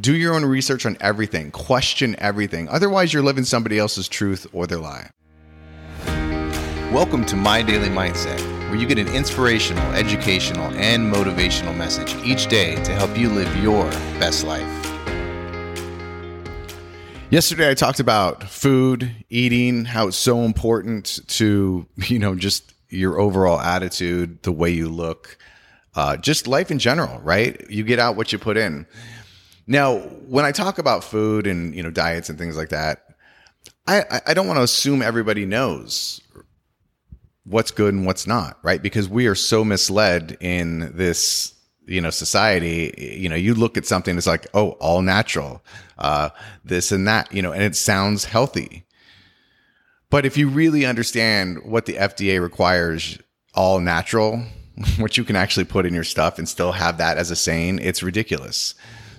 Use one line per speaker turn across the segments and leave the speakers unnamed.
Do your own research on everything, question everything. Otherwise, you're living somebody else's truth or their lie. Welcome to My Daily Mindset, where you get an inspirational, educational, and motivational message each day to help you live your best life. Yesterday, I talked about food, eating, how it's so important to, you know, just your overall attitude, the way you look, uh, just life in general, right? You get out what you put in. Now, when I talk about food and, you know, diets and things like that, I, I don't want to assume everybody knows what's good and what's not, right? Because we are so misled in this you know society. You know you look at something it's like oh all natural uh this and that you know and it sounds healthy. But if you really understand what the FDA requires all natural what you can actually put in your stuff and still have that as a saying it's ridiculous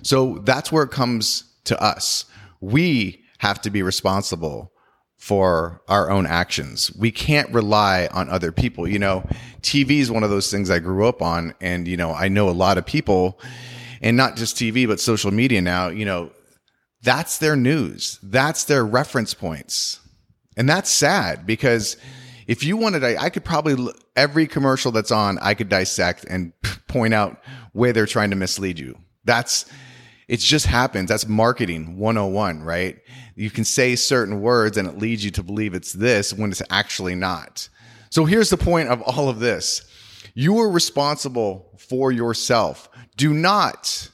so that's where it comes to us we have to be responsible for our own actions. We can't rely on other people. You know, TV is one of those things I grew up on. And, you know, I know a lot of people and not just TV, but social media now, you know, that's their news. That's their reference points. And that's sad because if you wanted, I, I could probably, every commercial that's on, I could dissect and point out where they're trying to mislead you. That's, it just happens. That's marketing 101, right? You can say certain words and it leads you to believe it's this when it's actually not. So here's the point of all of this. You are responsible for yourself. Do not,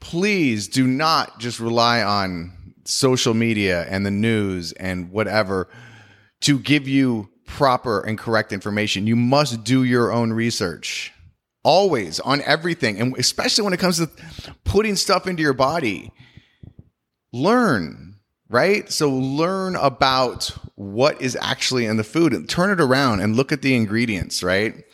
please do not just rely on social media and the news and whatever to give you proper and correct information. You must do your own research always on everything. And especially when it comes to putting stuff into your body learn right? So learn about what is actually in the food and turn it around and look at the ingredients right?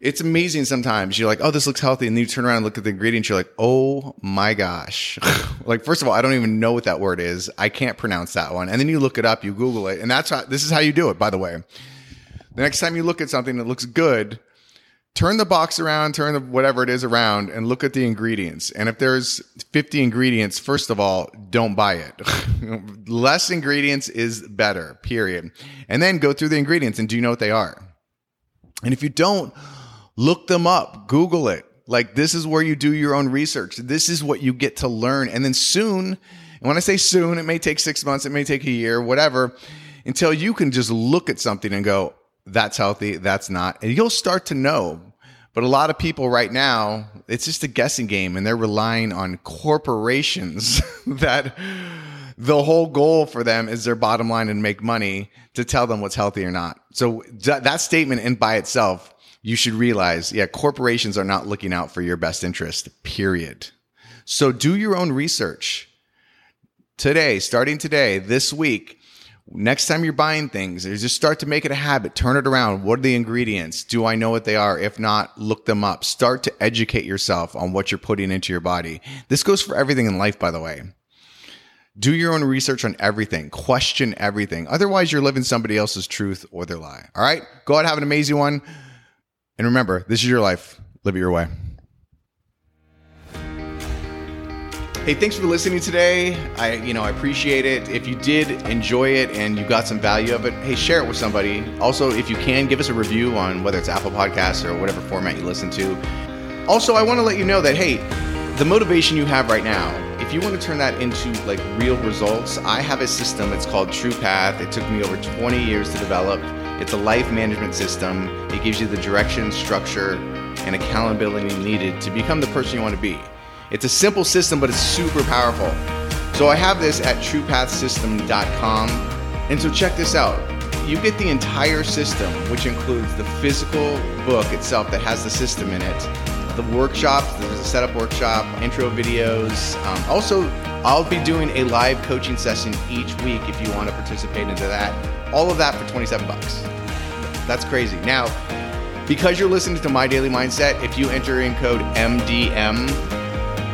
It's amazing sometimes. You're like oh this looks healthy. And then you turn around and look at the ingredients. You're like oh my gosh. Like first of all i don't even know what that word is. I can't pronounce that one. And then you look it up you google it. And that's how this is how you do it by the way. The next time you look at something that looks good turn the box around, turn the whatever it is around, and look at the ingredients. And if there's 50 ingredients, first of all, don't buy it. Less ingredients is better, period. And then go through the ingredients and do you know what they are? And if you don't, look them up, Google it. Like, this is where you do your own research. This is what you get to learn. And then soon, and when I say soon, it may take six months, it may take a year, whatever, until you can just look at something and go, that's healthy, that's not. And you'll start to know. But a lot of people right now, it's just a guessing game and they're relying on corporations that the whole goal for them is their bottom line and make money to tell them what's healthy or not. So that, statement in by itself, you should realize, yeah, corporations are not looking out for your best interest, period. So do your own research. Today, starting today, this week, next time you're buying things, just start to make it a habit. Turn it around. What are the ingredients? Do I know what they are? If not, look them up. Start to educate yourself on what you're putting into your body. This goes for everything in life, by the way. Do your own research on everything. Question everything. Otherwise, you're living somebody else's truth or their lie. All right? Go out, have an amazing one. And remember, this is your life. Live it your way. Hey, thanks for listening today. I, you know, I appreciate it. If you did enjoy it and you got some value of it, hey, share it with somebody. Also, if you can, give us a review on whether it's Apple Podcasts or whatever format you listen to. Also, I want to let you know that hey, the motivation you have right now, if you want to turn that into like real results, I have a system. It's called True Path. It took me over 20 years to develop. It's a life management system. It gives you the direction, structure, and accountability needed to become the person you want to be. It's a simple system, but it's super powerful. So I have this at truepathsystem.com. And so check this out. You get the entire system, which includes the physical book itself that has the system in it, the workshops, there's a setup workshop, intro videos. Um, also, I'll be doing a live coaching session each week if you want to participate into that. All of that for 27 bucks. That's crazy. Now, because you're listening to My Daily Mindset, if you enter in code MDM,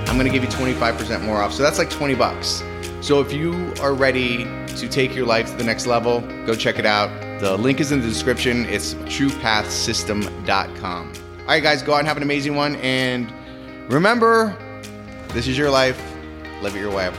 I'm going to give you 25% more off. So that's like 20 bucks. So if you are ready to take your life to the next level, go check it out. The link is in the description. It's truepathsystem.com. All right, guys, go out and have an amazing one. And remember, This is your life. Live it your way.